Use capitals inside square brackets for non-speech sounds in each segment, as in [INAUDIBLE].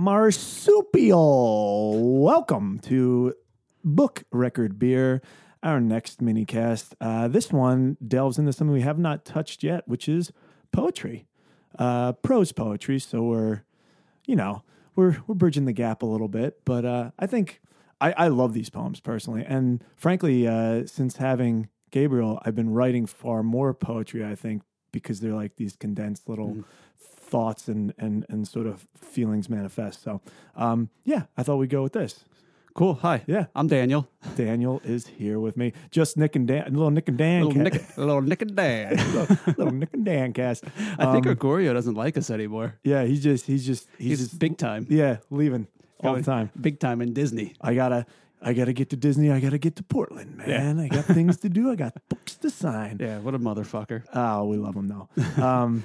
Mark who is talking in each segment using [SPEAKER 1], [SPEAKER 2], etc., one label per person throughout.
[SPEAKER 1] marsupial. Welcome to Book Record Beer, our next mini cast. Uh, this one delves into something we have not touched yet, which is poetry, uh, prose poetry. So we're, you know, we're we're bridging the gap a little bit, but uh, I think I, I love these poems personally, and frankly, uh, since having Gabriel, I've been writing far more poetry. I think because they're like these condensed little thoughts and and and sort of feelings manifest. So, um, yeah, I thought we'd go with this.
[SPEAKER 2] Cool. Hi.
[SPEAKER 1] Yeah.
[SPEAKER 2] I'm Daniel.
[SPEAKER 1] Daniel is here with me. Just Nick and Dan, little Nick and Dan,
[SPEAKER 2] Little Nick, little Nick and Dan. [LAUGHS]
[SPEAKER 1] little, little Nick and Dan cast.
[SPEAKER 2] I think
[SPEAKER 1] Um,
[SPEAKER 2] Gregorio doesn't like us anymore.
[SPEAKER 1] yeah, he's just he's just he's,
[SPEAKER 2] He's
[SPEAKER 1] just
[SPEAKER 2] big time.
[SPEAKER 1] yeah leaving all the time.
[SPEAKER 2] Big time in Disney.
[SPEAKER 1] I gotta I gotta get to Disney. I gotta get to Portland, man. I got things to do. I got [LAUGHS] books to sign.
[SPEAKER 2] Yeah. What a motherfucker.
[SPEAKER 1] Oh, we love them though. [LAUGHS] Um,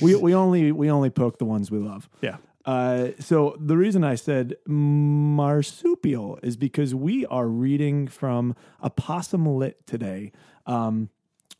[SPEAKER 1] we we only we only poke the ones we love.
[SPEAKER 2] Yeah.
[SPEAKER 1] Uh, so the reason I said marsupial is because we are reading from a possum Lit today, um,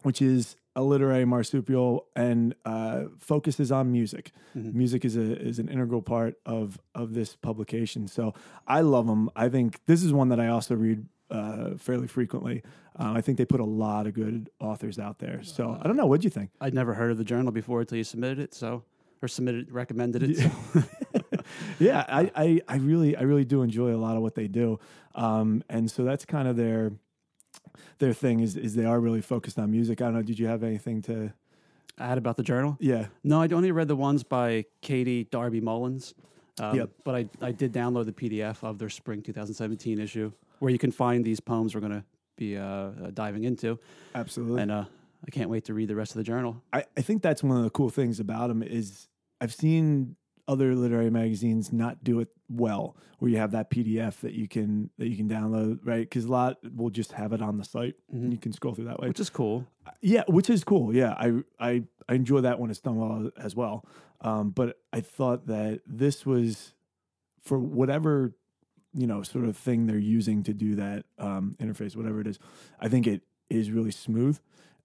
[SPEAKER 1] which is a literary marsupial and uh, focuses on music. Music is a is an integral part of of this publication. So I love them. I think this is one that I also read uh, fairly frequently. Uh, I think they put a lot of good authors out there. So I don't know. What'd you think?
[SPEAKER 2] I'd never heard of the journal before until you submitted it. So, or submitted, recommended it. So. [LAUGHS]
[SPEAKER 1] yeah, I, I, I really, I really do enjoy a lot of what they do, um, and so that's kind of their their thing is is they are really focused on music. I don't know. Did you have anything to?
[SPEAKER 2] Add about the journal?
[SPEAKER 1] Yeah,
[SPEAKER 2] No, I only read the ones by Katie Darby Mullins. Um,
[SPEAKER 1] Yep.
[SPEAKER 2] But I, I did download the PDF of their spring 2017 issue where you can find these poems we're going to be uh, uh, diving into.
[SPEAKER 1] absolutely.
[SPEAKER 2] And uh, I can't wait to read the rest of the journal.
[SPEAKER 1] I, I think that's one of the cool things about them is I've seen other literary magazines not do it well, where you have that PDF that you can that you can download, right? Because a lot will just have it on the site, and you can scroll through that way.
[SPEAKER 2] Which is cool.
[SPEAKER 1] Yeah, which is cool. Yeah, I I I enjoy that when it's done well as well. Um, but I thought that this was for whatever you know sort of thing they're using to do that um, interface, whatever it is. I think it is really smooth,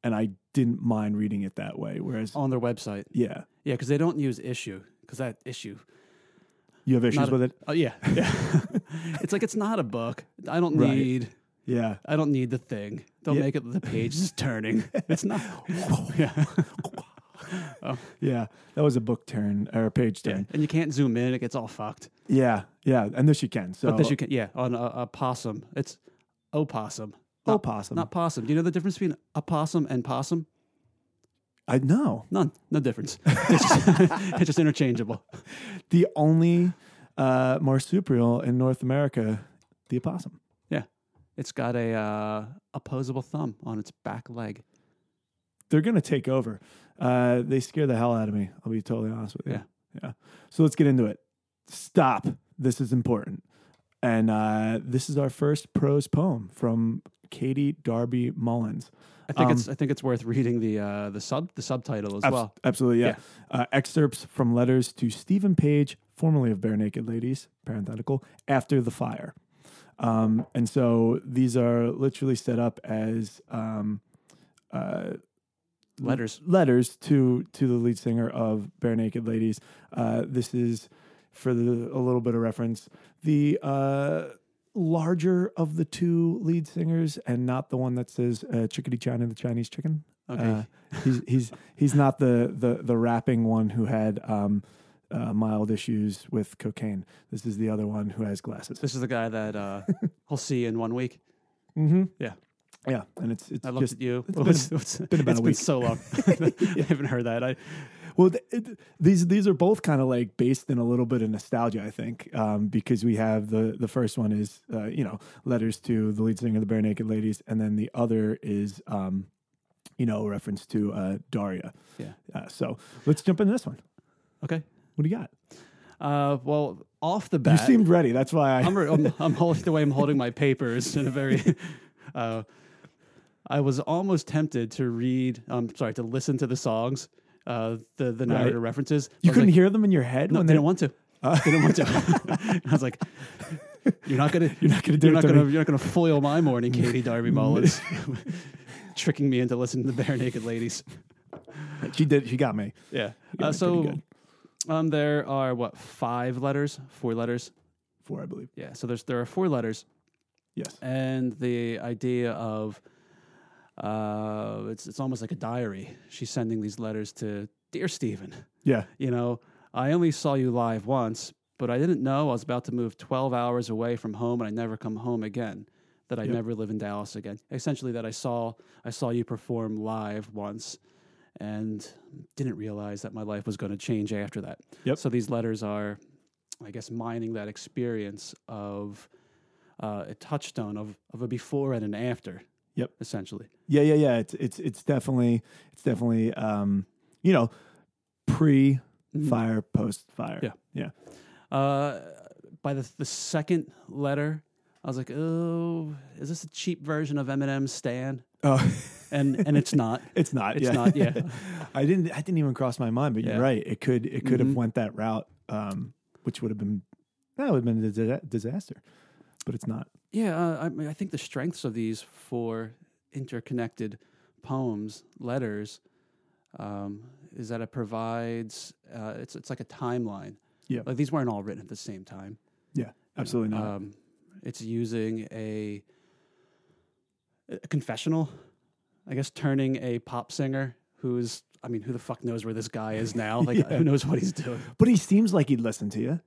[SPEAKER 1] and I didn't mind reading it that way. Whereas,
[SPEAKER 2] On their website.
[SPEAKER 1] yeah,
[SPEAKER 2] Yeah, because they don't use Issuu. Because that issue.
[SPEAKER 1] you have issues
[SPEAKER 2] a-
[SPEAKER 1] with it.
[SPEAKER 2] Oh, yeah. [LAUGHS] Yeah. it's like, it's not a book. I don't
[SPEAKER 1] Right.
[SPEAKER 2] need.
[SPEAKER 1] Yeah,
[SPEAKER 2] I don't need the thing. Don't
[SPEAKER 1] Yeah.
[SPEAKER 2] make it the page is turning. It's not. [LAUGHS] yeah. [LAUGHS] Oh.
[SPEAKER 1] yeah, that was a book turn or a page
[SPEAKER 2] yeah.
[SPEAKER 1] turn.
[SPEAKER 2] And you can't zoom in. It gets all fucked.
[SPEAKER 1] Yeah, yeah, and this you can. So
[SPEAKER 2] But this you can, yeah, on a, a possum. It's opossum. Not,
[SPEAKER 1] opossum.
[SPEAKER 2] not possum. Do you know the difference between opossum and possum?
[SPEAKER 1] I know
[SPEAKER 2] None. No difference. It's just, [LAUGHS] it's just interchangeable.
[SPEAKER 1] the only uh, marsupial in North America, the opossum.
[SPEAKER 2] Yeah. It's got a uh, opposable thumb on its back leg.
[SPEAKER 1] they're going to take over. Uh, they scare the hell out of me. I'll be totally honest with you.
[SPEAKER 2] Yeah.
[SPEAKER 1] Yeah. So let's get into it. Stop. This is important. And uh, this is our first prose poem from Katie Darby Mullins.
[SPEAKER 2] I think
[SPEAKER 1] Um,
[SPEAKER 2] it's I think it's worth reading the uh, the sub the subtitle as
[SPEAKER 1] Abs-
[SPEAKER 2] well.
[SPEAKER 1] Absolutely, yeah. Uh, excerpts from letters to Steven Page, formerly of Barenaked Ladies, parenthetical, after the fire. Um, and so these are literally set up as um, uh,
[SPEAKER 2] Letters.
[SPEAKER 1] letters to to the lead singer of Barenaked Ladies. Uh, this is for the a little bit of reference the uh, larger of the two lead singers, and not the one that says uh, "Chickadee China, the Chinese chicken."
[SPEAKER 2] Okay.
[SPEAKER 1] Uh, he's he's he's not the the the rapping one who had um, uh, mild issues with cocaine. This is the other one who has glasses.
[SPEAKER 2] This is the guy that uh, [LAUGHS] we'll see in one week.
[SPEAKER 1] Mm-hmm.
[SPEAKER 2] Yeah.
[SPEAKER 1] Yeah, and it's it's
[SPEAKER 2] I looked
[SPEAKER 1] just
[SPEAKER 2] at you.
[SPEAKER 1] it's been- [LAUGHS]
[SPEAKER 2] what's-
[SPEAKER 1] been about
[SPEAKER 2] it's
[SPEAKER 1] a
[SPEAKER 2] been
[SPEAKER 1] week.
[SPEAKER 2] so long. [LAUGHS] I haven't heard that. I
[SPEAKER 1] Well, th- it, these these are both kind of like based in a little bit of nostalgia, I think, um, because we have the the first one is uh, you know letters to the lead singer of the Barenaked Ladies, and then the other is um, you know a reference to uh, Daria.
[SPEAKER 2] Yeah.
[SPEAKER 1] Uh, so let's jump into this one.
[SPEAKER 2] okay.
[SPEAKER 1] What do you got?
[SPEAKER 2] Uh, well, off the bat, You
[SPEAKER 1] seemed ready. That's why I.
[SPEAKER 2] I'm, re- I'm, [LAUGHS] I'm holding the way I'm holding my papers in a very. [LAUGHS] Uh, I was almost tempted to read. I'm sorry to listen to the songs, uh, the the narrator references.
[SPEAKER 1] you couldn't
[SPEAKER 2] like,
[SPEAKER 1] hear them in your head
[SPEAKER 2] No,
[SPEAKER 1] when
[SPEAKER 2] they
[SPEAKER 1] they
[SPEAKER 2] didn't want to. they didn't want to. [LAUGHS] I was like, "You're not gonna.
[SPEAKER 1] You're not gonna do
[SPEAKER 2] You're
[SPEAKER 1] it
[SPEAKER 2] not
[SPEAKER 1] to
[SPEAKER 2] gonna.
[SPEAKER 1] me."
[SPEAKER 2] You're not gonna foil my morning, Katie Darby [LAUGHS] Mullins, [LAUGHS] tricking me into listening to the Barenaked Ladies."
[SPEAKER 1] She did. She got me.
[SPEAKER 2] Yeah.
[SPEAKER 1] got
[SPEAKER 2] Uh,
[SPEAKER 1] pretty
[SPEAKER 2] so. Um, there are what five letters, four letters.
[SPEAKER 1] Four, I believe.
[SPEAKER 2] Yeah, so there's there are four letters,
[SPEAKER 1] Yes.
[SPEAKER 2] and the idea of uh, it's it's almost like a diary. She's sending these letters to dear Steven.
[SPEAKER 1] Yeah.
[SPEAKER 2] You know, I only saw you live once, but I didn't know I was about to move 12 hours away from home and I never come home again. That I
[SPEAKER 1] Yep.
[SPEAKER 2] never live in Dallas again. Essentially, that I saw I saw you perform live once, and didn't realize that my life was going to change after that.
[SPEAKER 1] Yep.
[SPEAKER 2] So these letters are, I guess, mining that experience of uh, a touchstone of of a before and an after.
[SPEAKER 1] Yep.
[SPEAKER 2] Essentially.
[SPEAKER 1] Yeah, yeah, yeah. It's it's it's definitely it's definitely um, you know, pre fire, post fire.
[SPEAKER 2] Yeah.
[SPEAKER 1] Yeah.
[SPEAKER 2] Uh, by the the second letter, I was like, "Oh, is this a cheap version of Eminem's Stan?"
[SPEAKER 1] Oh, [LAUGHS]
[SPEAKER 2] And and it's not. [LAUGHS]
[SPEAKER 1] it's not.
[SPEAKER 2] It's
[SPEAKER 1] yeah.
[SPEAKER 2] not, yeah. [LAUGHS]
[SPEAKER 1] I didn't. I didn't even cross my mind. But
[SPEAKER 2] Yeah.
[SPEAKER 1] you're right. It could. It could
[SPEAKER 2] Mhm.
[SPEAKER 1] have went that route, um, which would have been that would have been a disaster. But it's not.
[SPEAKER 2] Yeah, uh, I mean, I think the strengths of these four interconnected poems, letters, um, is that it provides. Uh, it's it's like a timeline.
[SPEAKER 1] Yeah.
[SPEAKER 2] like these weren't all written at the same time.
[SPEAKER 1] Yeah.
[SPEAKER 2] you know.
[SPEAKER 1] Absolutely not.
[SPEAKER 2] Um, it's using a, a confessional, I guess, turning a pop singer who's. I mean, who the fuck knows where this guy is now? [LAUGHS] Like,
[SPEAKER 1] Yeah.
[SPEAKER 2] who knows what he's doing?
[SPEAKER 1] but he seems like he'd listen to you.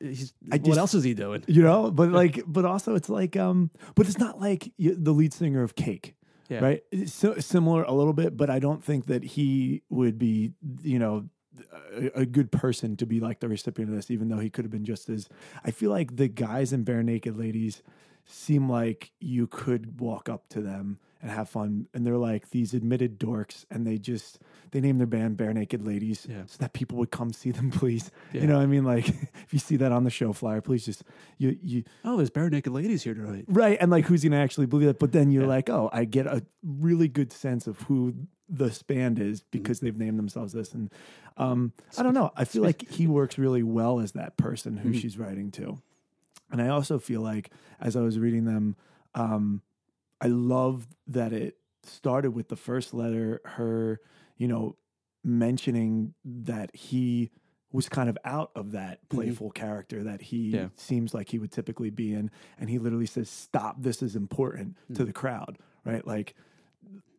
[SPEAKER 2] He's,
[SPEAKER 1] I
[SPEAKER 2] what else is he doing?
[SPEAKER 1] You know. But like. But also, it's like. Um. But it's not like the lead singer of Cake.
[SPEAKER 2] Yeah.
[SPEAKER 1] right? It's so, similar a little bit, but I don't think that he would be, you know, a, a good person to be like the recipient of this, even though he could have been just as. I feel like the guys in Barenaked Ladies seem like you could walk up to them and have fun, and they're like these admitted dorks, and they just they name their band Barenaked Ladies,
[SPEAKER 2] Yeah.
[SPEAKER 1] so that people would come see them, [LAUGHS] please.
[SPEAKER 2] Yeah.
[SPEAKER 1] You know, what I mean, like [LAUGHS] if you see that on the show flyer, please just you you
[SPEAKER 2] Oh, there's bare naked ladies here tonight.
[SPEAKER 1] Right. And like, who's going to actually believe that? But then you're
[SPEAKER 2] Yeah.
[SPEAKER 1] like, oh, I get a really good sense of who this band is
[SPEAKER 2] Mm-hmm.
[SPEAKER 1] because they've named themselves this. And um, I don't know. I feel like he works really well as that person who
[SPEAKER 2] Mhm.
[SPEAKER 1] she's writing to. And I also feel like as I was reading them, um, I love that it started with the first letter, her, you know, mentioning that he was kind of out of that mm-hmm. playful character that he
[SPEAKER 2] Yeah.
[SPEAKER 1] seems like he would typically be in. And he literally says, Stop, this is important to mm. the crowd, right? Like,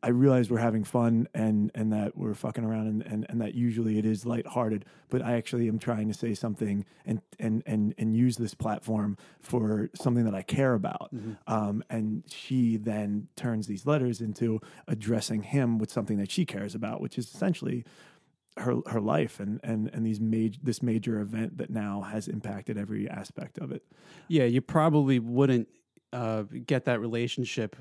[SPEAKER 1] I realize we're having fun and and that we're fucking around and, and, and that usually it is lighthearted, but I actually am trying to say something and and and and use this platform for something that I care about. Um, and she then turns these letters into addressing him with something that she cares about, which is essentially her her life and and and these major this major event that now has impacted every aspect of it.
[SPEAKER 2] Yeah, you probably wouldn't uh, get that relationship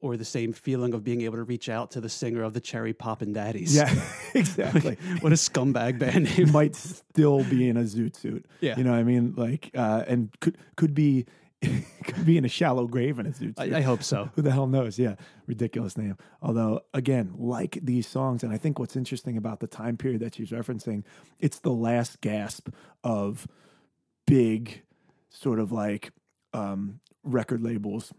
[SPEAKER 2] or the same feeling of being able to reach out to the singer of the Cherry Poppin' Daddies.
[SPEAKER 1] Yeah, [LAUGHS] [LAUGHS] exactly.
[SPEAKER 2] what a scumbag [LAUGHS] band name.
[SPEAKER 1] might still be in a zoot suit.
[SPEAKER 2] Yeah.
[SPEAKER 1] You know what I mean? Like uh and could could be could be in a shallow grave in a zoot suit.
[SPEAKER 2] I, I hope so.
[SPEAKER 1] Who the hell knows? Yeah, ridiculous name. Although, again, like these songs, and I think what's interesting about the time period that she's referencing, it's the last gasp of big, sort of like um, record labels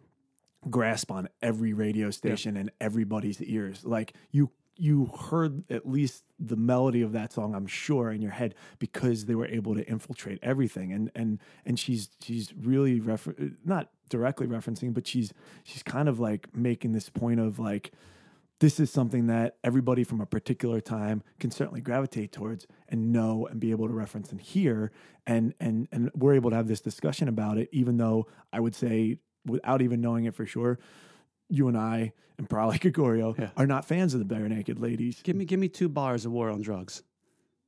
[SPEAKER 1] grasp on every radio station and everybody's ears. Like you, you heard at least the melody of that song, I'm sure, in your head because they were able to infiltrate everything. And and and she's she's really refer- not directly referencing, but she's she's kind of like making this point of like this is something that everybody from a particular time can certainly gravitate towards and know and be able to reference and hear and and and we're able to have this discussion about it even though i would say without even knowing it for sure you and i and probably [LAUGHS] Gregorio
[SPEAKER 2] Yeah.
[SPEAKER 1] are not fans of the Barenaked Ladies
[SPEAKER 2] Give me, give me two bars of War on Drugs.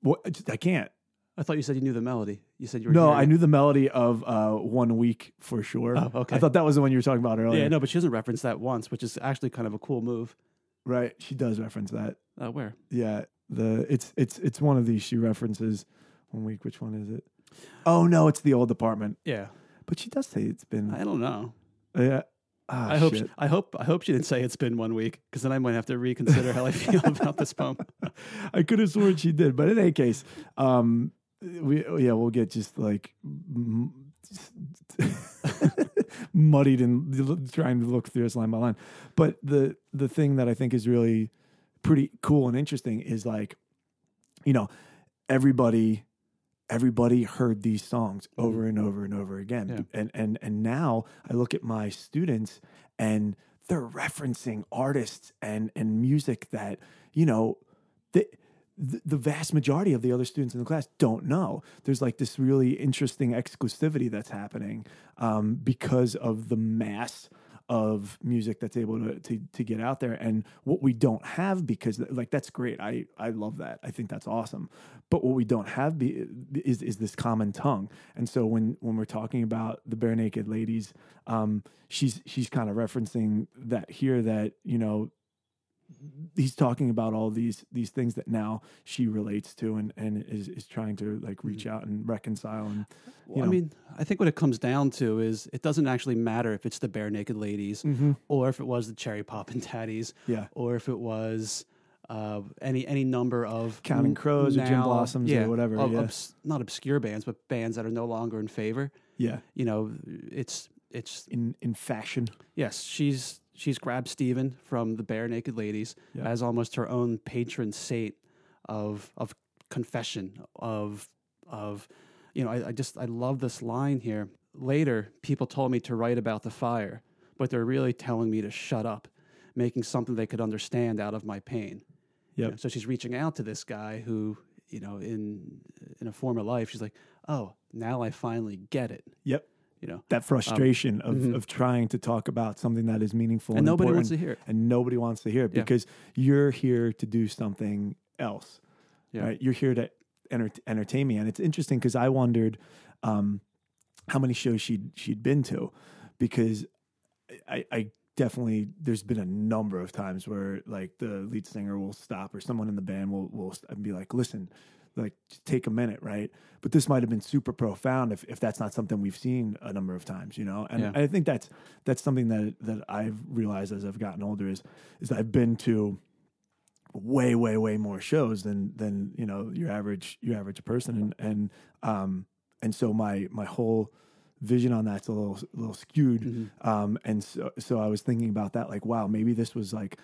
[SPEAKER 1] What- I can't
[SPEAKER 2] I thought you said you knew the melody. You said you were.
[SPEAKER 1] no i
[SPEAKER 2] it.
[SPEAKER 1] knew the melody of uh one week for sure
[SPEAKER 2] Oh, okay.
[SPEAKER 1] i thought that was the one you were talking about earlier
[SPEAKER 2] Yeah, no, but she doesn't reference that once, which is actually kind of a cool move.
[SPEAKER 1] right she does reference that
[SPEAKER 2] Uh, where?
[SPEAKER 1] Yeah, the it's it's it's one of these she references one week. Which one is it? Oh no, it's the Old Apartment.
[SPEAKER 2] Yeah,
[SPEAKER 1] But she does say it's been.
[SPEAKER 2] I don't know.
[SPEAKER 1] Yeah. Ah,
[SPEAKER 2] I hope.
[SPEAKER 1] shit.
[SPEAKER 2] I hope. I hope she didn't say it's been one week, because then I might have to reconsider how I feel [LAUGHS] about this poem. [LAUGHS]
[SPEAKER 1] I could have sworn she did, but in any case, um, we yeah we'll get just like m- [LAUGHS] muddied and trying to look through this line by line. But the the thing that I think is really pretty cool and interesting is like, you know, everybody everybody heard these songs over and over and over again.
[SPEAKER 2] Mm-hmm. Yeah.
[SPEAKER 1] And and and now I look at my students and they're referencing artists and and music that, you know, the the the vast majority of the other students in the class don't know. There's like this really interesting exclusivity that's happening um, because of the mass of music that's able to, to to get out there and what we don't have because like that's great. I i love that. I think that's awesome. But what we don't have be, is is this common tongue. And so when when we're talking about the Barenaked Ladies um she's she's kind of referencing that here that you know he's talking about all these these things that now she relates to and and is is trying to like reach out and reconcile and you
[SPEAKER 2] Well, I mean, I think what it comes down to is it doesn't actually matter if it's the Barenaked Ladies
[SPEAKER 1] Mhm.
[SPEAKER 2] or if it was the cherry pop and [LAUGHS] tatties
[SPEAKER 1] yeah
[SPEAKER 2] or if it was uh, any any number of
[SPEAKER 1] Counting Crows or Gin
[SPEAKER 2] now-
[SPEAKER 1] Blossoms or
[SPEAKER 2] yeah,
[SPEAKER 1] whatever,
[SPEAKER 2] of-
[SPEAKER 1] yeah.
[SPEAKER 2] obs- not obscure bands, but bands that are no longer in favor.
[SPEAKER 1] yeah
[SPEAKER 2] You know, it's it's
[SPEAKER 1] in in fashion
[SPEAKER 2] yes, she's she's grabbed Steven from the Barenaked Ladies
[SPEAKER 1] Yeah.
[SPEAKER 2] as almost her own patron saint of of confession of of you know I, I just I love this line here. Later, people told me to write about the fire, but they're really telling me to shut up, making something they could understand out of my pain. You know, so she's reaching out to this guy who, you know, in in a former life, she's like, "Oh, now I finally get it."
[SPEAKER 1] Yep.
[SPEAKER 2] You know,
[SPEAKER 1] That frustration of,
[SPEAKER 2] mhm.
[SPEAKER 1] of trying to talk about something that is meaningful
[SPEAKER 2] and
[SPEAKER 1] and,
[SPEAKER 2] nobody wants to hear it.
[SPEAKER 1] and nobody wants to hear it
[SPEAKER 2] Yeah.
[SPEAKER 1] because you're here to do something else.
[SPEAKER 2] Yeah.
[SPEAKER 1] Right? You're here to enter- entertain me, and it's interesting because I wondered um, how many shows she'd she'd been to because I, I definitely there's been a number of times where like the lead singer will stop or someone in the band will will st- and be like, listen, like take a minute, right? But this might have been super profound if, if that's not something we've seen a number of times, you know. And
[SPEAKER 2] Yeah.
[SPEAKER 1] I think that's that's something that that I've realized as I've gotten older is is I've been to way way way more shows than than you know your average your average person and and um and so my my whole vision on that's a little a little skewed
[SPEAKER 2] Mm-hmm.
[SPEAKER 1] um and so so I was thinking about that like wow maybe this was like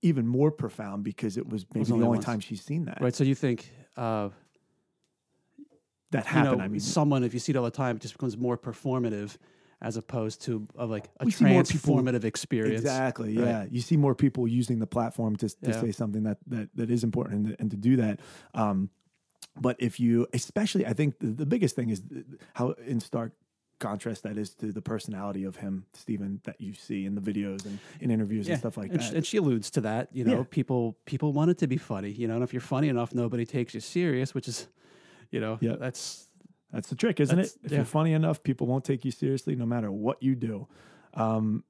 [SPEAKER 1] even more profound because it was maybe
[SPEAKER 2] was
[SPEAKER 1] the
[SPEAKER 2] only
[SPEAKER 1] only
[SPEAKER 2] once.
[SPEAKER 1] time she's seen that
[SPEAKER 2] Right. So you think, uh,
[SPEAKER 1] that
[SPEAKER 2] you know,
[SPEAKER 1] I mean
[SPEAKER 2] someone, if you see it all the time, it just becomes more performative as opposed to of like a
[SPEAKER 1] We
[SPEAKER 2] transformative experience.
[SPEAKER 1] Exactly.
[SPEAKER 2] right?
[SPEAKER 1] Yeah. You see more people using the platform to, to
[SPEAKER 2] Yeah.
[SPEAKER 1] say something that, that, that is important and, and to do that. Um, but if you, especially, I think the, the biggest thing is how in stark contrast that is to the personality of him, Steven, that you see in the videos and in interviews and stuff like
[SPEAKER 2] and
[SPEAKER 1] that.
[SPEAKER 2] She, and she alludes to that. You know,
[SPEAKER 1] Yeah.
[SPEAKER 2] people people want it to be funny. You know, and if you're funny enough, nobody takes you serious. Which is, you know,
[SPEAKER 1] Yeah.
[SPEAKER 2] that's
[SPEAKER 1] That's the trick, isn't
[SPEAKER 2] That's-
[SPEAKER 1] it? If
[SPEAKER 2] yeah.
[SPEAKER 1] you're funny enough, people won't take you seriously no matter what you do. Um,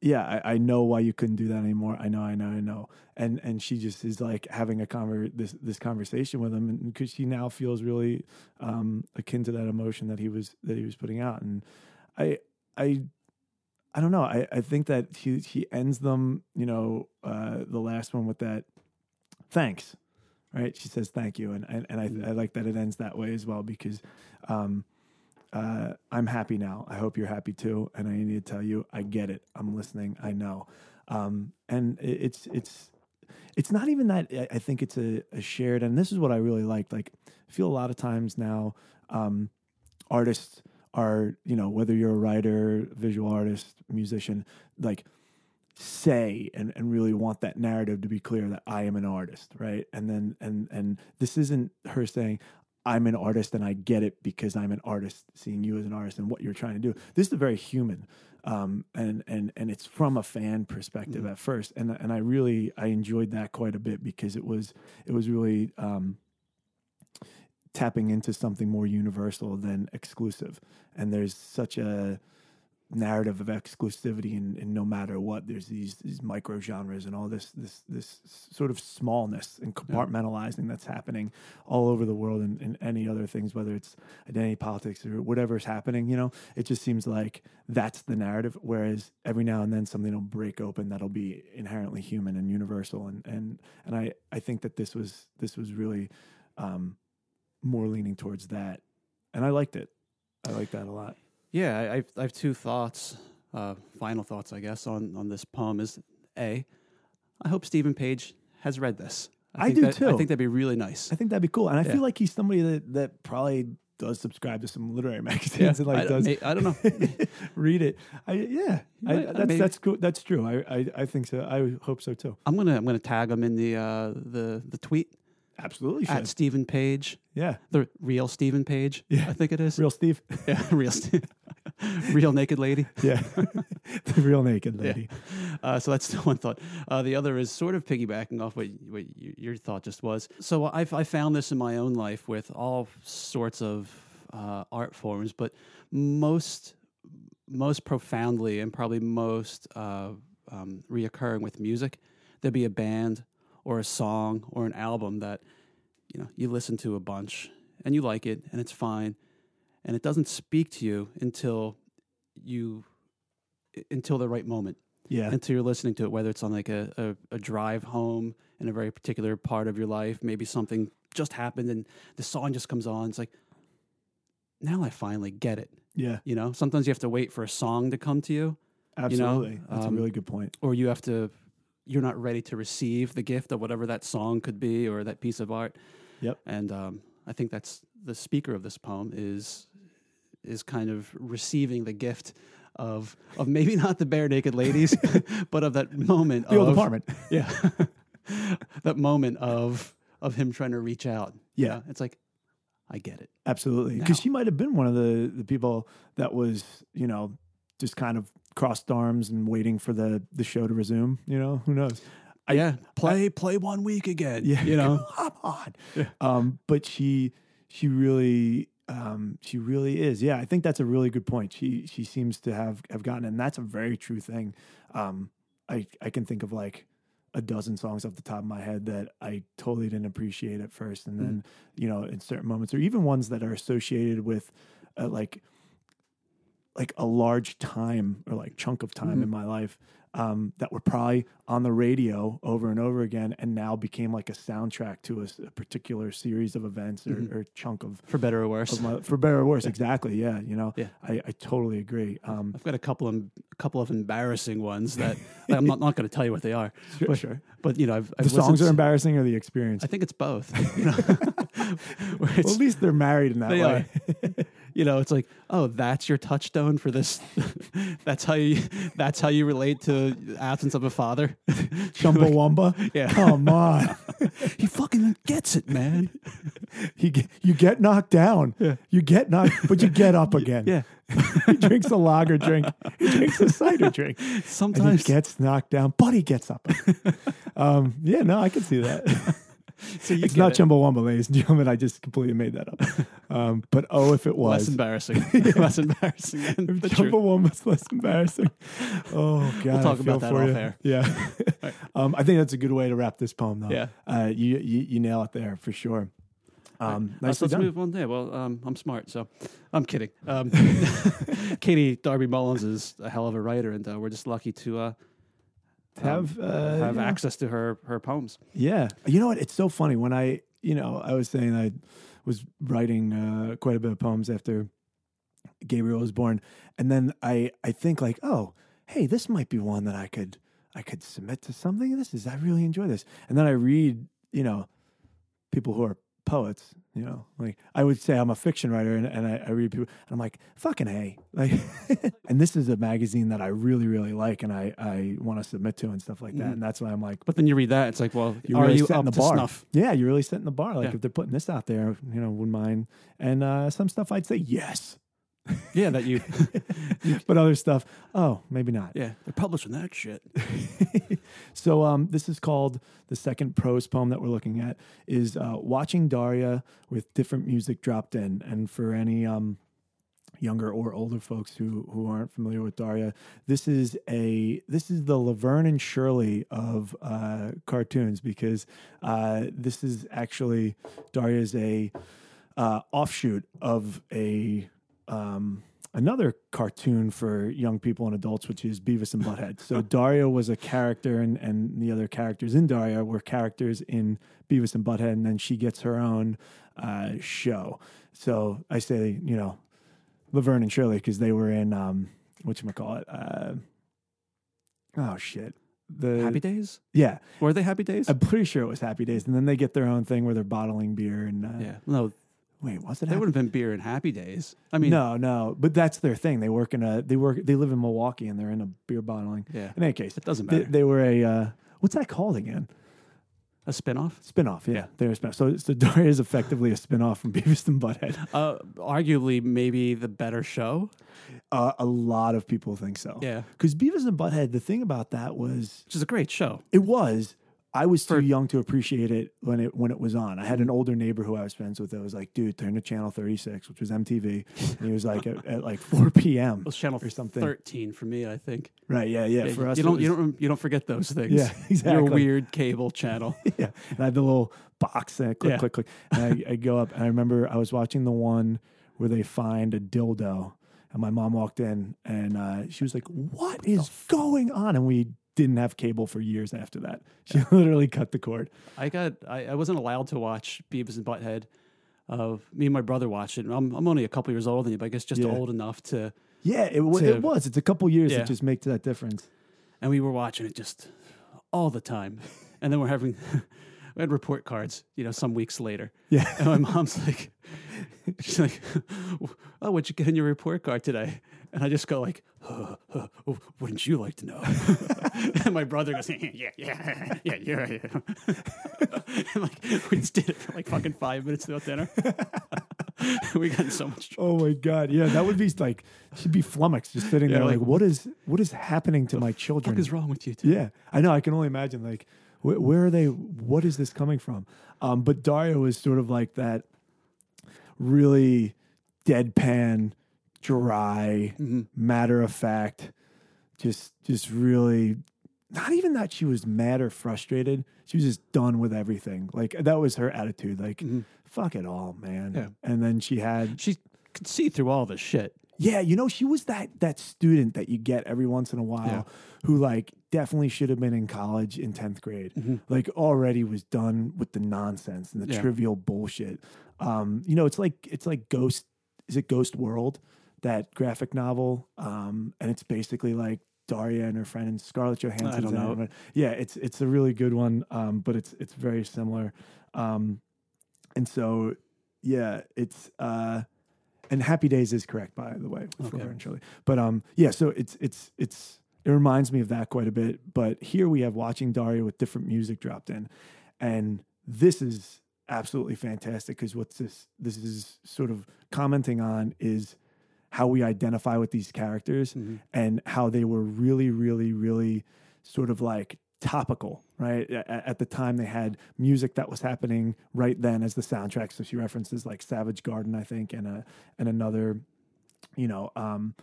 [SPEAKER 1] yeah, I, I know why you couldn't do that anymore. I know, I know, I know. And and she just is like having a conver- this this conversation with him, because she now feels really um, akin to that emotion that he was that he was putting out. And I I I don't know. I, I think that he he ends them, you know, uh, the last one with that thanks right? She says thank you, and and, and I, I like that it ends that way as well because um, uh, I'm happy now. I hope you're happy too, and I need to tell you, I get it. I'm listening. I know, um, and it, it's it's it's not even that. I- think it's a, a shared, and this is what I really like. Like, I feel a lot of times now, um, artists are you know whether you're a writer, visual artist, musician, like say and, and really want that narrative to be clear that I am an artist, right? And then and and this isn't her saying I'm an artist and I get it because I'm an artist, seeing you as an artist and what you're trying to do. This is a very human, um, and and and it's from a fan perspective at first, and and I really I enjoyed that quite a bit because it was it was really um, tapping into something more universal than exclusive, and there's such a narrative of exclusivity and, and no matter what there's these these micro genres and all this this this sort of smallness and compartmentalizing that's happening all over the world and, and any other things whether it's identity politics or whatever's happening you know it just seems like that's the narrative. Whereas every now and then something will break open that'll be inherently human and universal. And and and i i think that this was this was really um more leaning towards that. And i liked it. I like that a lot
[SPEAKER 2] yeah. I, I've I have two thoughts, uh, final thoughts, I guess, on on this poem. Is a, I hope Steven Page has read this.
[SPEAKER 1] I
[SPEAKER 2] think
[SPEAKER 1] do
[SPEAKER 2] that-
[SPEAKER 1] too.
[SPEAKER 2] I think that'd be really nice.
[SPEAKER 1] I think that'd be cool, and I
[SPEAKER 2] Yeah.
[SPEAKER 1] feel like he's somebody that that probably does subscribe to some literary [LAUGHS] magazines and like
[SPEAKER 2] I,
[SPEAKER 1] does
[SPEAKER 2] may- I don't know. [LAUGHS]
[SPEAKER 1] read it. I yeah, I, that's
[SPEAKER 2] maybe.
[SPEAKER 1] that's cool. That's true. I, I I think so. I hope so too.
[SPEAKER 2] I'm gonna I'm gonna tag him in the uh, the the tweet
[SPEAKER 1] Absolutely,
[SPEAKER 2] at. Steven Page,
[SPEAKER 1] yeah,
[SPEAKER 2] the real Steven Page.
[SPEAKER 1] Yeah.
[SPEAKER 2] I think it is.
[SPEAKER 1] real Steve. [LAUGHS]
[SPEAKER 2] Yeah, real Ste- [LAUGHS] real naked lady. [LAUGHS]
[SPEAKER 1] Yeah, the real naked lady.
[SPEAKER 2] Uh, so that's the one thought. Uh, the other is sort of piggybacking off what, what y- your thought just was. So I've I found this in my own life with all sorts of uh, art forms, but most most profoundly and probably most uh, um, reoccurring with music. There'd be a band or a song or an album that you know you listen to a bunch and you like it and it's fine, and it doesn't speak to you until you until the right moment
[SPEAKER 1] Yeah,
[SPEAKER 2] until you're listening to it, whether it's on like a, a, a drive home in a very particular part of your life, maybe something just happened and the song just comes on. It's like, now I finally get it.
[SPEAKER 1] yeah,
[SPEAKER 2] You know, sometimes you have to wait for a song to come to you,
[SPEAKER 1] absolutely. that's
[SPEAKER 2] um,
[SPEAKER 1] a really good point.
[SPEAKER 2] or you have to, you're not ready to receive the gift of whatever that song could be or that piece of art.
[SPEAKER 1] Yep.
[SPEAKER 2] And um, I think that's the speaker of this poem is is kind of receiving the gift of of maybe [LAUGHS] not the Barenaked Ladies, [LAUGHS] but of that moment
[SPEAKER 1] The old
[SPEAKER 2] of
[SPEAKER 1] apartment. [LAUGHS]
[SPEAKER 2] yeah, that moment of of him trying to reach out. you
[SPEAKER 1] Yeah.
[SPEAKER 2] know? it's like I get it.
[SPEAKER 1] Absolutely, because she might have been one of the the people that was you know just kind of crossed arms and waiting for the the show to resume. You know, who knows? I-
[SPEAKER 2] yeah, play play one week again.
[SPEAKER 1] Yeah,
[SPEAKER 2] you know, [LAUGHS]
[SPEAKER 1] come on.
[SPEAKER 2] Yeah.
[SPEAKER 1] Um, but she she really um, she really is. Yeah, I think that's a really good point. She she seems to have have gotten, and that's a very true thing. Um, I I can think of like a dozen songs off the top of my head that I totally didn't appreciate at first, and then you know in certain moments, or even ones that are associated with uh, like like a large time or like chunk of time
[SPEAKER 2] Mhm.
[SPEAKER 1] in my life um, that were probably on the radio over and over again, and now became like a soundtrack to a particular series of events or,
[SPEAKER 2] Mhm.
[SPEAKER 1] or chunk of,
[SPEAKER 2] for better or worse.
[SPEAKER 1] my, for better or worse. Exactly. Yeah. You know,
[SPEAKER 2] Yeah.
[SPEAKER 1] I, I totally agree. Um,
[SPEAKER 2] I've got a couple of a couple of embarrassing ones [LAUGHS] that I'm not, not going to tell you what they are, [LAUGHS]
[SPEAKER 1] sure.
[SPEAKER 2] but,
[SPEAKER 1] sure.
[SPEAKER 2] but you know, I've, I've
[SPEAKER 1] The songs are embarrassing or the experience?
[SPEAKER 2] I think it's both. You know, [LAUGHS]
[SPEAKER 1] well, at least they're married in that way.
[SPEAKER 2] You know, it's like, oh, that's your touchstone for this. [LAUGHS] that's how you. That's how you relate to absence of a father. [LAUGHS]
[SPEAKER 1] Chumbawamba.
[SPEAKER 2] Yeah.
[SPEAKER 1] Come on. [LAUGHS]
[SPEAKER 2] he fucking gets it, man.
[SPEAKER 1] you, get, you get knocked down.
[SPEAKER 2] Yeah.
[SPEAKER 1] You get knocked, but you get up again.
[SPEAKER 2] Yeah.
[SPEAKER 1] he drinks a lager drink. He drinks a cider drink. And he gets knocked down, but he gets up. um, yeah, no, I can see that.
[SPEAKER 2] So you
[SPEAKER 1] it's not
[SPEAKER 2] it.
[SPEAKER 1] Chumbawamba, ladies and gentlemen. I just completely made that up. Um, but oh, if it was less
[SPEAKER 2] embarrassing. [LAUGHS] less embarrassing than
[SPEAKER 1] If
[SPEAKER 2] the truth.
[SPEAKER 1] Chumbawamba's less embarrassing. Oh God,
[SPEAKER 2] we'll
[SPEAKER 1] talk
[SPEAKER 2] about that
[SPEAKER 1] for
[SPEAKER 2] off
[SPEAKER 1] you.
[SPEAKER 2] air.
[SPEAKER 1] Yeah, [LAUGHS] um, I think that's a good way to wrap this poem, though.
[SPEAKER 2] Yeah.
[SPEAKER 1] uh, you, you you nail it there for sure. Um,
[SPEAKER 2] Uh, so let's
[SPEAKER 1] done.
[SPEAKER 2] move on there. Well, um, I'm smart, so I'm kidding. Um, [LAUGHS] Katie Darby Mullins is a hell of a writer, and uh, we're just lucky to uh,
[SPEAKER 1] Have
[SPEAKER 2] um,
[SPEAKER 1] uh,
[SPEAKER 2] have access to her her poems.
[SPEAKER 1] Yeah. You know what? It's so funny when I, you know, I was saying I was writing uh, quite a bit of poems after Gabriel was born, and then I I think like, oh, hey, this might be one that I could I could submit to something. This is I really enjoy this, and then I read, you know, people who are poets. You know, like I would say I'm a fiction writer, and, and I, I read people, and I'm like, fucking hey, like, [LAUGHS] and this is a magazine that I really really like, and I I want to submit to and stuff like that,
[SPEAKER 2] Mhm.
[SPEAKER 1] and that's why I'm like,
[SPEAKER 2] But then you read that, it's like, well,
[SPEAKER 1] you're
[SPEAKER 2] are
[SPEAKER 1] really
[SPEAKER 2] you
[SPEAKER 1] setting
[SPEAKER 2] up
[SPEAKER 1] the bar.
[SPEAKER 2] snuff?
[SPEAKER 1] Yeah, you're really setting the bar. Like
[SPEAKER 2] Yeah.
[SPEAKER 1] if they're putting this out there, you know, wouldn't mind. And uh, some stuff I'd say yes, [LAUGHS]
[SPEAKER 2] Yeah, that you. [LAUGHS]
[SPEAKER 1] but other stuff, oh, maybe not.
[SPEAKER 2] Yeah, they're publishing that shit. [LAUGHS]
[SPEAKER 1] so um, this is called the second prose poem that we're looking at is uh, watching Daria with different music dropped in. And for any um, younger or older folks who who aren't familiar with Daria, this is a this is the Laverne and Shirley of uh, cartoons because uh, this is actually Daria is a uh, offshoot of a um, another cartoon for young people and adults, which is Beavis and Butthead. So [LAUGHS] Daria was a character, and and the other characters in Daria were characters in Beavis and Butthead, and then she gets her own uh, show. So I say, you know, Laverne and Shirley because they were in um, what you call it. Uh, oh shit. the
[SPEAKER 2] Happy Days?
[SPEAKER 1] Yeah,
[SPEAKER 2] Were they Happy Days?
[SPEAKER 1] I'm pretty sure it was Happy Days, and then they get their own thing where they're bottling beer and uh,
[SPEAKER 2] yeah. No,
[SPEAKER 1] Wait, was it?
[SPEAKER 2] they
[SPEAKER 1] Happy
[SPEAKER 2] would have been beer and Happy Days. I mean,
[SPEAKER 1] no, no, but that's their thing. They work in a they work they live in Milwaukee and they're in a beer bottling.
[SPEAKER 2] yeah,
[SPEAKER 1] In any case,
[SPEAKER 2] it doesn't matter.
[SPEAKER 1] they were a uh, what's that called again?
[SPEAKER 2] a spinoff?
[SPEAKER 1] Spinoff. Yeah,
[SPEAKER 2] Yeah.
[SPEAKER 1] they're a spinoff. So, so [LAUGHS] Daria is effectively a spinoff from Beavis and Butthead.
[SPEAKER 2] Uh, arguably, maybe the better show.
[SPEAKER 1] Uh, a lot of people think so.
[SPEAKER 2] Yeah,
[SPEAKER 1] because Beavis and Butthead. The thing about that was
[SPEAKER 2] which is a great show.
[SPEAKER 1] it was. I was too
[SPEAKER 2] For-
[SPEAKER 1] young to appreciate it when it when it was on. I had an older neighbor who I was friends with that was like, "Dude, turn to channel 36, which was MTV." And he was like, at, at like 4 p.m.
[SPEAKER 2] It was channel
[SPEAKER 1] Or something.
[SPEAKER 2] thirteen for me. I think.
[SPEAKER 1] Right? Yeah, yeah.
[SPEAKER 2] Yeah,
[SPEAKER 1] for us,
[SPEAKER 2] you don't
[SPEAKER 1] was-
[SPEAKER 2] you don't you don't forget those things.
[SPEAKER 1] Yeah, [LAUGHS] exactly.
[SPEAKER 2] Your weird cable channel. [LAUGHS]
[SPEAKER 1] yeah. And I had the little box that click,
[SPEAKER 2] Yeah.
[SPEAKER 1] click, click. And I, I go up and I remember I was watching the one where they find a dildo. And my mom walked in and uh, she was like, What is going on? And we didn't have cable for years after that. She [LAUGHS] literally cut the cord.
[SPEAKER 2] I got I, I wasn't allowed to watch Beavis and Butthead. Uh, me and my brother watched it. I'm I'm only a couple years older than you, but I guess just
[SPEAKER 1] Yeah.
[SPEAKER 2] old enough to.
[SPEAKER 1] Yeah, it,
[SPEAKER 2] To-
[SPEAKER 1] it was. It's a couple years
[SPEAKER 2] Yeah.
[SPEAKER 1] that just make that difference.
[SPEAKER 2] And we were watching it just all the time. [LAUGHS] And then we're having we had report cards, you know, some weeks later.
[SPEAKER 1] Yeah. [LAUGHS]
[SPEAKER 2] And my mom's like, [LAUGHS] she's like, oh, what'd you get in your report card today? And I just go like, uh, uh, oh, wouldn't you like to know? [LAUGHS] and my brother goes, yeah, yeah, yeah, yeah, yeah. and like, we just did it for like fucking five minutes without dinner. we got in so much trouble.
[SPEAKER 1] Oh my god, yeah, that would be like she'd be flummoxed just sitting
[SPEAKER 2] Yeah,
[SPEAKER 1] there like,
[SPEAKER 2] like,
[SPEAKER 1] what is what is happening to my children?
[SPEAKER 2] What is wrong with you? Two?
[SPEAKER 1] Yeah, I know. I can only imagine. Like, wh- where are they? What is this coming from? Um, but Daria is sort of like that, really deadpan, dry,
[SPEAKER 2] Mhm.
[SPEAKER 1] matter of fact, just just really. Not even that she was mad or frustrated. She was just done with everything. Like that was her attitude. Like,
[SPEAKER 2] Mhm.
[SPEAKER 1] fuck it all, man.
[SPEAKER 2] Yeah.
[SPEAKER 1] And then she had
[SPEAKER 2] She could see through all the shit.
[SPEAKER 1] Yeah, you know, she was that that student that you get every once in a while
[SPEAKER 2] Yeah.
[SPEAKER 1] who like definitely should have been in college in 10th grade.
[SPEAKER 2] Mhm.
[SPEAKER 1] Like already was done with the nonsense and the
[SPEAKER 2] Yeah.
[SPEAKER 1] trivial bullshit. Um, you know, it's like it's like Ghost is it Ghost World, that graphic novel? Um, and it's basically like Daria and her friend and Scarlett Johansson.
[SPEAKER 2] I don't know.
[SPEAKER 1] Yeah, it's it's a really good one. Um, but it's it's very similar. Um, and so yeah, it's uh and Happy Days is correct, by the way, for
[SPEAKER 2] Okay.
[SPEAKER 1] her and Shirley. But um, yeah, so it's it's it's it reminds me of that quite a bit. But here we have watching Daria with different music dropped in, and this is absolutely fantastic because what's this this is sort of commenting on is how we identify with these characters
[SPEAKER 2] Mhm.
[SPEAKER 1] and how they were really, really, really sort of like topical, right? At the time, they had music that was happening right then as the soundtrack. So she references like Savage Garden, I think, and a and another, you know, um,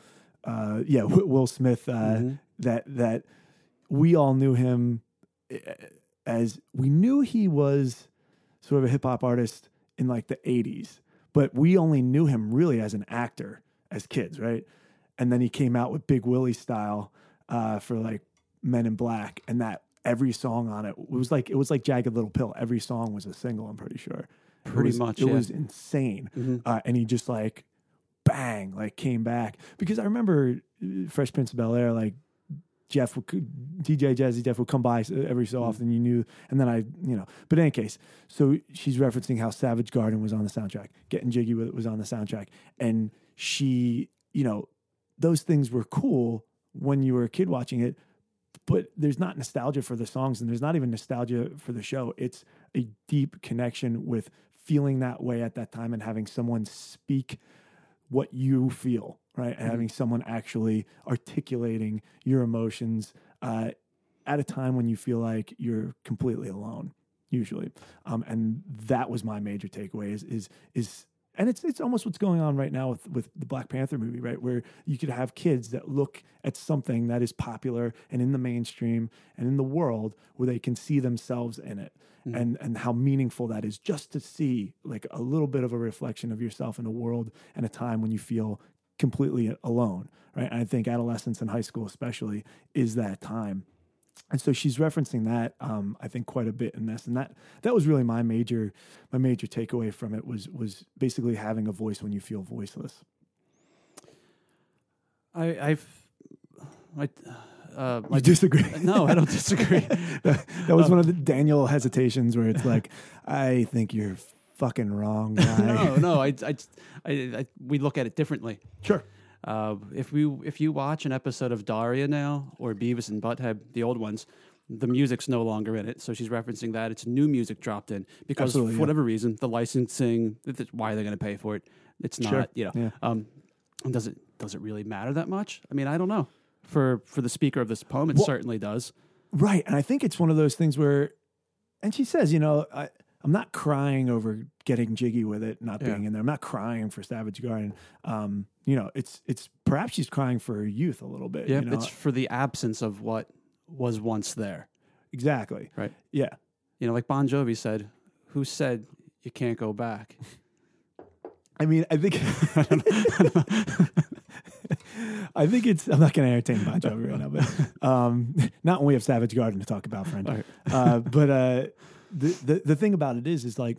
[SPEAKER 1] uh, yeah, Will Smith. Uh,
[SPEAKER 2] Mhm.
[SPEAKER 1] That that we all knew him eh, as we knew he was sort of a hip hop artist in like the '80s, but we only knew him really as an actor as kids, right? And then he came out with Big Willie style uh, for like Men in Black, and that every song on it was like it was like Jagged Little Pill. Every song was a single. I'm pretty sure. It
[SPEAKER 2] Pretty
[SPEAKER 1] was-
[SPEAKER 2] much,
[SPEAKER 1] It
[SPEAKER 2] yeah.
[SPEAKER 1] was insane,
[SPEAKER 2] Mhm.
[SPEAKER 1] uh, and he just like bang, like came back because I remember uh, Fresh Prince of Bel Air, like Jeff would, DJ Jazzy Jeff would come by every so often. You knew, and then I, you know. But in any case, so she's referencing how Savage Garden was on the soundtrack, Getting Jiggy with it was on the soundtrack, and she, you know, those things were cool when you were a kid watching it. But there's not nostalgia for the songs, and there's not even nostalgia for the show. It's a deep connection with feeling that way at that time and having someone speak what you feel, right? And having someone actually articulating your emotions uh, at a time when you feel like you're completely alone, usually. Um, and that was my major takeaway is is is and it's it's almost what's going on right now with with the Black Panther movie, right? Where you could have kids that look at something that is popular and in the mainstream and in the world where they can see themselves in it. Mm-hmm. And and how meaningful that is just to see like a little bit of a reflection of yourself in a world and a time when you feel completely alone, right? And I think adolescence and high school especially is that time. And so she's referencing that, um, I think, quite a bit in this, and that that was really my major my major takeaway from it was was basically having a voice when you feel voiceless.
[SPEAKER 2] I, I've, I, uh,
[SPEAKER 1] You disagree? [LAUGHS]
[SPEAKER 2] no, I don't disagree. [LAUGHS]
[SPEAKER 1] that was one of the Daniel hesitations where it's like, I think you're fucking wrong, [LAUGHS] guy.
[SPEAKER 2] no, no, I, I, I, I, we look at it differently.
[SPEAKER 1] Sure.
[SPEAKER 2] Uh, if we if you watch an episode of Daria now or Beavis and Butthead, the old ones, the music's no longer in it. So she's referencing that it's new music dropped in because
[SPEAKER 1] Absolutely,
[SPEAKER 2] for
[SPEAKER 1] yeah.
[SPEAKER 2] whatever reason the licensing, why are they going to pay for it? It's not,
[SPEAKER 1] Sure,
[SPEAKER 2] you know.
[SPEAKER 1] yeah.
[SPEAKER 2] Um, does it does it really matter that much? I mean, I don't know. For for the speaker of this poem, it
[SPEAKER 1] Well-
[SPEAKER 2] certainly does.
[SPEAKER 1] Right. And I think it's one of those things where, and she says, you know, I, I'm not crying over getting jiggy with it, not
[SPEAKER 2] Yeah.
[SPEAKER 1] being in there. I'm not crying for Savage Garden. Um, you know, it's, it's perhaps she's crying for her youth a little bit.
[SPEAKER 2] Yeah,
[SPEAKER 1] You know?
[SPEAKER 2] it's for the absence of what was once there.
[SPEAKER 1] exactly.
[SPEAKER 2] Right.
[SPEAKER 1] Yeah.
[SPEAKER 2] You know, like Bon Jovi said, "Who said you can't go back?" [LAUGHS]
[SPEAKER 1] I mean, I think, [LAUGHS] I think it's, I'm not going to entertain Bon Jovi right now, but um, [LAUGHS] not when we have Savage Garden to talk about, friend.
[SPEAKER 2] Right.
[SPEAKER 1] uh, but uh, the, the the thing about it is, is like,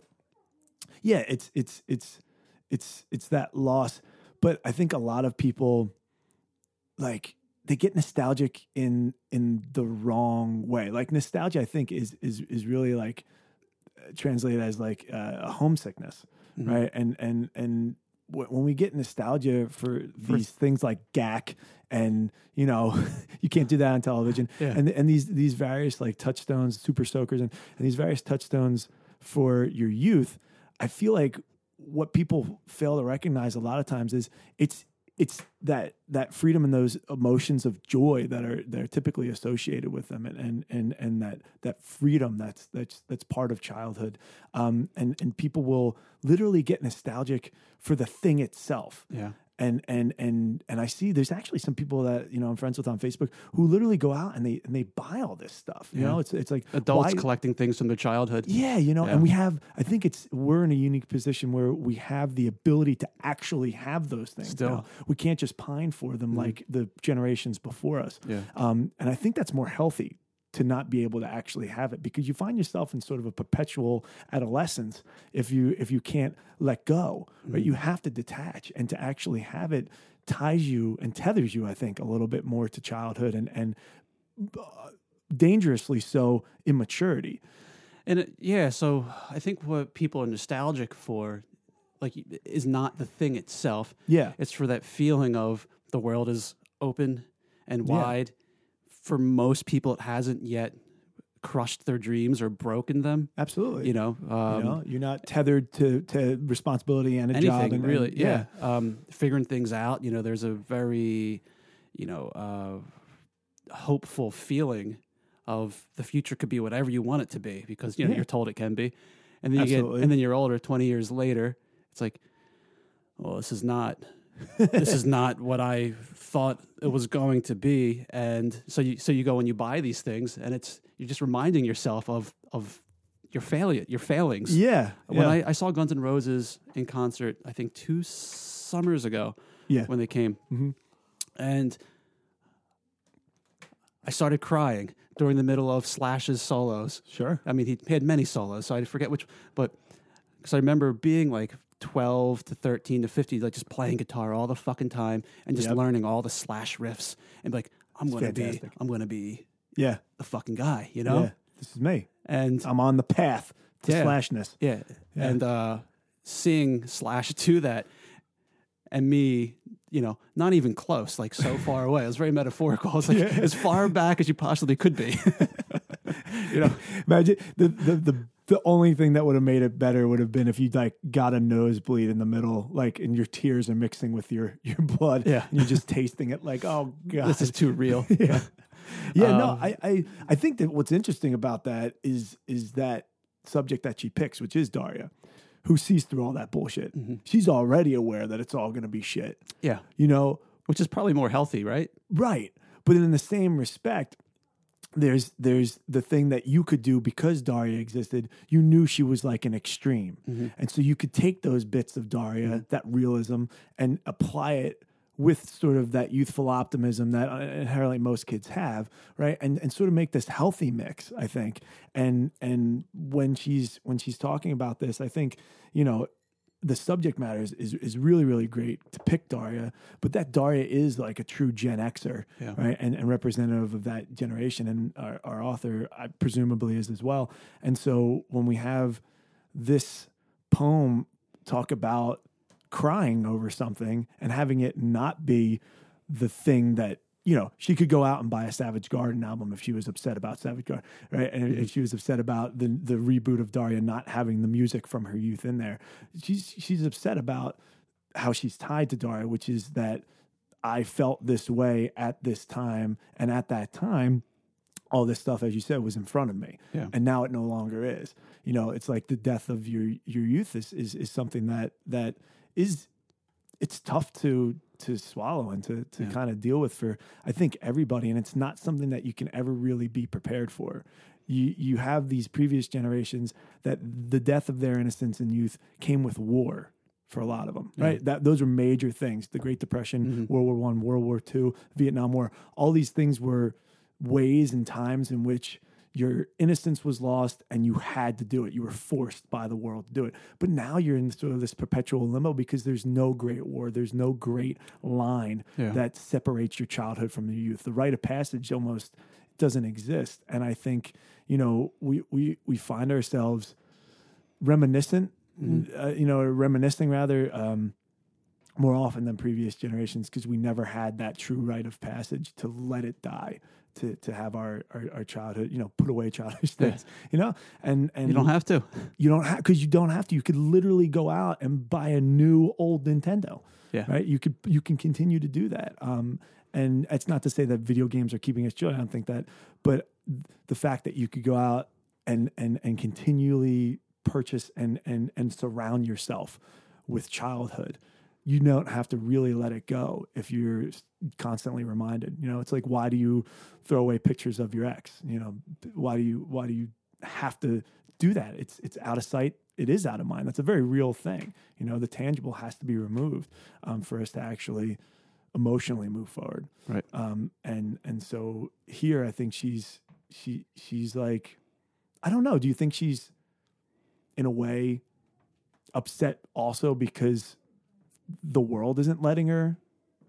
[SPEAKER 1] yeah, it's it's it's it's it's that loss. But I think a lot of people, like, they get nostalgic in in the wrong way. Like nostalgia, I think is is is really like translated as like uh, a homesickness,
[SPEAKER 2] Mhm.
[SPEAKER 1] right? And and and when we get nostalgia for these things like Gak and you know [LAUGHS] you can't do that on television
[SPEAKER 2] Yeah.
[SPEAKER 1] and and these these various like touchstones super soakers and, and these various touchstones for your youth i feel like what people fail to recognize a lot of times is it's it's that that freedom and those emotions of joy that are that are typically associated with them and and and, and that that freedom that's that's that's part of childhood um and and people will literally get nostalgic for the thing itself
[SPEAKER 2] Yeah.
[SPEAKER 1] And and and and I see there's actually some people that you know I'm friends with on Facebook who literally go out and they and they buy all this stuff. You
[SPEAKER 2] Yeah.
[SPEAKER 1] know, it's it's like
[SPEAKER 2] Adults
[SPEAKER 1] why-
[SPEAKER 2] collecting things from their childhood.
[SPEAKER 1] yeah, you know,
[SPEAKER 2] Yeah.
[SPEAKER 1] and we have. I think it's we're in a unique position where we have the ability to actually have those things.
[SPEAKER 2] Still.
[SPEAKER 1] now. we can't just pine for them like the generations before us.
[SPEAKER 2] Yeah.
[SPEAKER 1] Um, and I think that's more healthy to not be able to actually have it because you find yourself in sort of a perpetual adolescence if you if you can't let go. Right, you have to detach, and to actually have it ties you and tethers you. I think a little bit more to childhood and and uh, dangerously so immaturity.
[SPEAKER 2] And it, yeah, so I think what people are nostalgic for, like, is not the thing itself.
[SPEAKER 1] Yeah,
[SPEAKER 2] It's for that feeling of the world is open and
[SPEAKER 1] Yeah.
[SPEAKER 2] For most people, it hasn't yet crushed their dreams or broken them.
[SPEAKER 1] absolutely.
[SPEAKER 2] You know, um,
[SPEAKER 1] you know, you're not tethered to to responsibility and a job.
[SPEAKER 2] anything
[SPEAKER 1] And, and-
[SPEAKER 2] really. yeah, Um, figuring things out. You know, there's a very, you know, uh, hopeful feeling of the future could be whatever you want it to be because you know
[SPEAKER 1] Yeah.
[SPEAKER 2] you're told it can be, and then you
[SPEAKER 1] Absolutely.
[SPEAKER 2] get and then you're older, twenty years later, it's like, well, this is not. This is not what I thought it was going to be, and so you so you go and you buy these things, and it's you're just reminding yourself of of your failure, your failings.
[SPEAKER 1] Yeah.
[SPEAKER 2] When
[SPEAKER 1] yeah.
[SPEAKER 2] I, I saw Guns N' Roses in concert, I think two summers ago
[SPEAKER 1] yeah.
[SPEAKER 2] when they came,
[SPEAKER 1] Mhm.
[SPEAKER 2] and I started crying during the middle of Slash's solos.
[SPEAKER 1] Sure.
[SPEAKER 2] I mean, he had many solos, so I forget which, but because I remember being like 12 to 13 to 50, like just playing guitar all the fucking time and just
[SPEAKER 1] Yep.
[SPEAKER 2] learning all the Slash riffs and be like, I'm
[SPEAKER 1] It's
[SPEAKER 2] going to be. I'm going to be
[SPEAKER 1] Yeah.
[SPEAKER 2] the fucking guy, you know?
[SPEAKER 1] Yeah. This is me.
[SPEAKER 2] And
[SPEAKER 1] I'm on the path to
[SPEAKER 2] Yeah.
[SPEAKER 1] slashness.
[SPEAKER 2] Yeah.
[SPEAKER 1] Yeah.
[SPEAKER 2] And uh, seeing Slash [LAUGHS] to that and me, you know, not even close, like so far away. It was very metaphorical. [LAUGHS] I was like as far back as you possibly could be. [LAUGHS] you know,
[SPEAKER 1] Imagine the, the the the only thing that would have made it better would have been if you like got a nosebleed in the middle, like and your tears are mixing with your [LAUGHS] your blood.
[SPEAKER 2] Yeah.
[SPEAKER 1] And you're just tasting it like, oh god. [LAUGHS]
[SPEAKER 2] this is too real. [LAUGHS]
[SPEAKER 1] yeah. Yeah, no,
[SPEAKER 2] Um,
[SPEAKER 1] I, I I think that what's interesting about that is is that subject that she picks, which is Daria, who sees through all that bullshit.
[SPEAKER 2] Mm-hmm.
[SPEAKER 1] She's already aware that it's all gonna be shit.
[SPEAKER 2] Yeah.
[SPEAKER 1] You know,
[SPEAKER 2] Which is probably more healthy, right?
[SPEAKER 1] Right. But in the same respect, there's there's the thing that you could do because Daria existed. You knew she was like an extreme, and so you could take those bits of Daria, that realism, and apply it with sort of that youthful optimism that uh, inherently most kids have, right? And and sort of make this healthy mix, I think. And and when she's when she's talking about this, I think you know the subject matter is, is, is really really great to pick Daria, but that Daria is like a true Gen Xer,
[SPEAKER 2] Yeah.
[SPEAKER 1] right, and, and representative of that generation, and our, our author I presumably is as well. And so when we have this poem talk about crying over something and having it not be the thing that you know she could go out and buy a Savage Garden album if she was upset about Savage Garden, right? And if mm-hmm. she was upset about the the reboot of Daria not having the music from her youth in there, she's she's upset about how she's tied to Daria, which is that I felt this way at this time, and at that time, all this stuff, as you said, was in front of me,
[SPEAKER 2] Yeah.
[SPEAKER 1] and now it no longer is. You know, it's like the death of your your youth is is, is something that that is it's tough to to swallow and to to
[SPEAKER 2] Yeah.
[SPEAKER 1] kind of deal with for I think everybody, and it's not something that you can ever really be prepared for. You you have these previous generations that the death of their innocence and youth came with war for a lot of them, right? That those are major things. The Great Depression, mm-hmm. World War One, World War Two, Vietnam War. All these things were ways and times in which your innocence was lost and you had to do it. You were forced by the world to do it. But now you're in sort of this perpetual limbo because there's no great war. There's no great line
[SPEAKER 2] Yeah.
[SPEAKER 1] that separates your childhood from your youth. The rite of passage almost doesn't exist. And I think, you know, we we we find ourselves reminiscent, uh, you know, reminiscing rather um, more often than previous generations because we never had that true rite of passage to let it die. To, to have our, our, our childhood, you know, put away childish
[SPEAKER 2] Yeah.
[SPEAKER 1] things, you know, and and
[SPEAKER 2] You don't have to.
[SPEAKER 1] you don't have because you don't have to. You could literally go out and buy a new old Nintendo.
[SPEAKER 2] Yeah.
[SPEAKER 1] Right. You could you can continue to do that. Um, and it's not to say that video games are keeping us joy. I don't think that, but the fact that you could go out and and and continually purchase and and and surround yourself with childhood. You don't have to really let it go if you're constantly reminded. You know, it's like why do you throw away pictures of your ex? You know, why do you why do you have to do that? It's it's out of sight. It is out of mind. That's a very real thing. You know, the tangible has to be removed um, for us to actually emotionally move forward.
[SPEAKER 2] Right.
[SPEAKER 1] Um, and and so here, I think she's she she's like, I don't know. Do you think she's in a way upset also because the world isn't letting her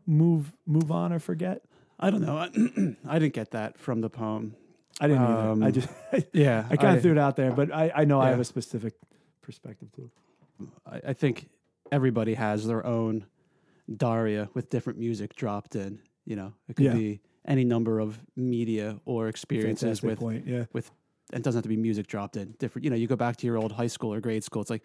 [SPEAKER 1] move move on or forget?
[SPEAKER 2] I don't know. I [CLEARS THROAT] didn't get that from the poem.
[SPEAKER 1] I didn't either. I
[SPEAKER 2] Um,
[SPEAKER 1] just [LAUGHS]
[SPEAKER 2] Yeah.
[SPEAKER 1] I kind of threw it out there, but I, I know I have a specific perspective to it.
[SPEAKER 2] I, I think everybody has their own Daria with different music dropped in. You know, it could
[SPEAKER 1] Yeah.
[SPEAKER 2] be any number of media or experiences
[SPEAKER 1] Fantastic
[SPEAKER 2] with,
[SPEAKER 1] point. Yeah.
[SPEAKER 2] and it doesn't have to be music dropped in. Different, you know, you go back to your old high school or grade school. It's like,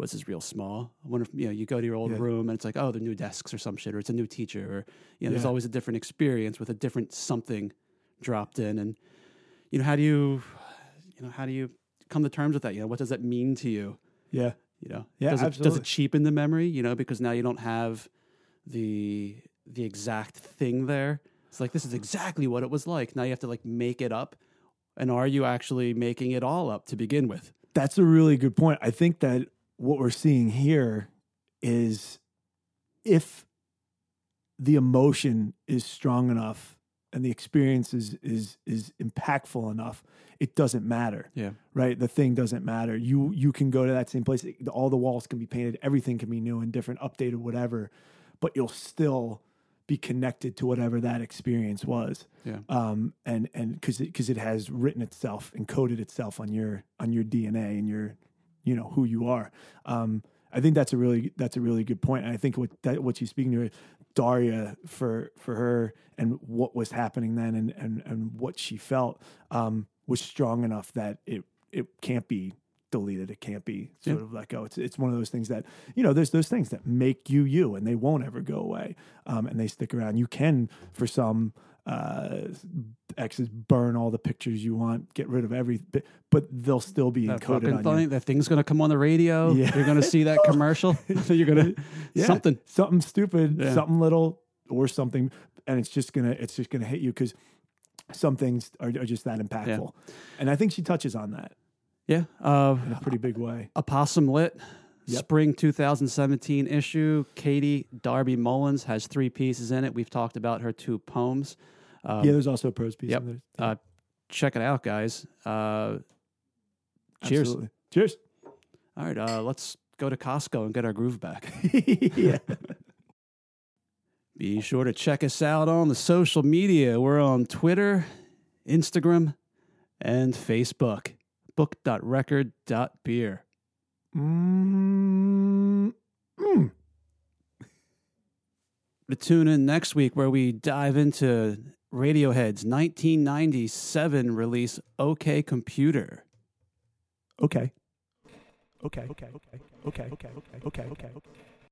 [SPEAKER 2] was this real small? I wonder if, you know, you go to your old
[SPEAKER 1] Yeah.
[SPEAKER 2] room and it's like, oh, they're new desks or some shit, or it's a new teacher, or, you know, there's always a different experience with a different something dropped in. And, you know, how do you, you know, how do you come to terms with that? You know, what does that mean to you?
[SPEAKER 1] Yeah.
[SPEAKER 2] You know,
[SPEAKER 1] Yeah,
[SPEAKER 2] does it, does it cheapen the memory? You know, because now you don't have the the exact thing there. It's like this is exactly what it was like. Now you have to like make it up. And are you actually making it all up to begin with?
[SPEAKER 1] That's a really good point. I think that what we're seeing here is if the emotion is strong enough and the experience is is is impactful enough, it doesn't matter.
[SPEAKER 2] Yeah.
[SPEAKER 1] Right? The thing doesn't matter. You you can go to that same place. All the walls can be painted, everything can be new and different, updated, whatever, but you'll still be connected to whatever that experience was
[SPEAKER 2] Yeah.
[SPEAKER 1] um, and and because because it, has written itself encoded itself on your on your DNA and your you know who you are. Um, I think that's a really that's a really good point. And I think what that what she's speaking to Daria for for her and what was happening then and and and what she felt um, was strong enough that it it can't be deleted. It can't be sort
[SPEAKER 2] Yeah.
[SPEAKER 1] of let go. It's it's one of those things that you know. There's those things that make you you, and they won't ever go away, um, and they stick around. You can, for some uh, exes, burn all the pictures you want, get rid of every bit, but they'll still be
[SPEAKER 2] That
[SPEAKER 1] encoded on
[SPEAKER 2] thing,
[SPEAKER 1] you.
[SPEAKER 2] that thing's gonna come on the radio.
[SPEAKER 1] Yeah.
[SPEAKER 2] You're gonna see that [LAUGHS] commercial. So [LAUGHS] you're gonna
[SPEAKER 1] Yeah,
[SPEAKER 2] something.
[SPEAKER 1] something stupid,
[SPEAKER 2] Yeah.
[SPEAKER 1] something little, or something, and it's just gonna it's just gonna hit you because some things are, are just that impactful, and I think she touches on that
[SPEAKER 2] Yeah. Uh,
[SPEAKER 1] in a pretty big way.
[SPEAKER 2] Opossum Lit,
[SPEAKER 1] Yep.
[SPEAKER 2] spring 2017 issue. Katie Darby Mullins has three pieces in it. We've talked about her two poems. Um,
[SPEAKER 1] yeah, there's also a prose piece.
[SPEAKER 2] yep.
[SPEAKER 1] in there.
[SPEAKER 2] uh, check it out, guys. Uh, cheers.
[SPEAKER 1] Absolutely. Cheers.
[SPEAKER 2] All right, uh, let's go to Costco and get our groove back. [LAUGHS] [LAUGHS]
[SPEAKER 1] yeah.
[SPEAKER 2] Be sure to check us out on the social media. We're on Twitter, Instagram, and Facebook. Book.record.beer.
[SPEAKER 1] Mm, mm.
[SPEAKER 2] To tune in next week where we dive into Radiohead's 1997 release OK Computer.
[SPEAKER 1] Okay. Okay. Okay. Okay. Okay. Okay. Okay. Okay. Okay.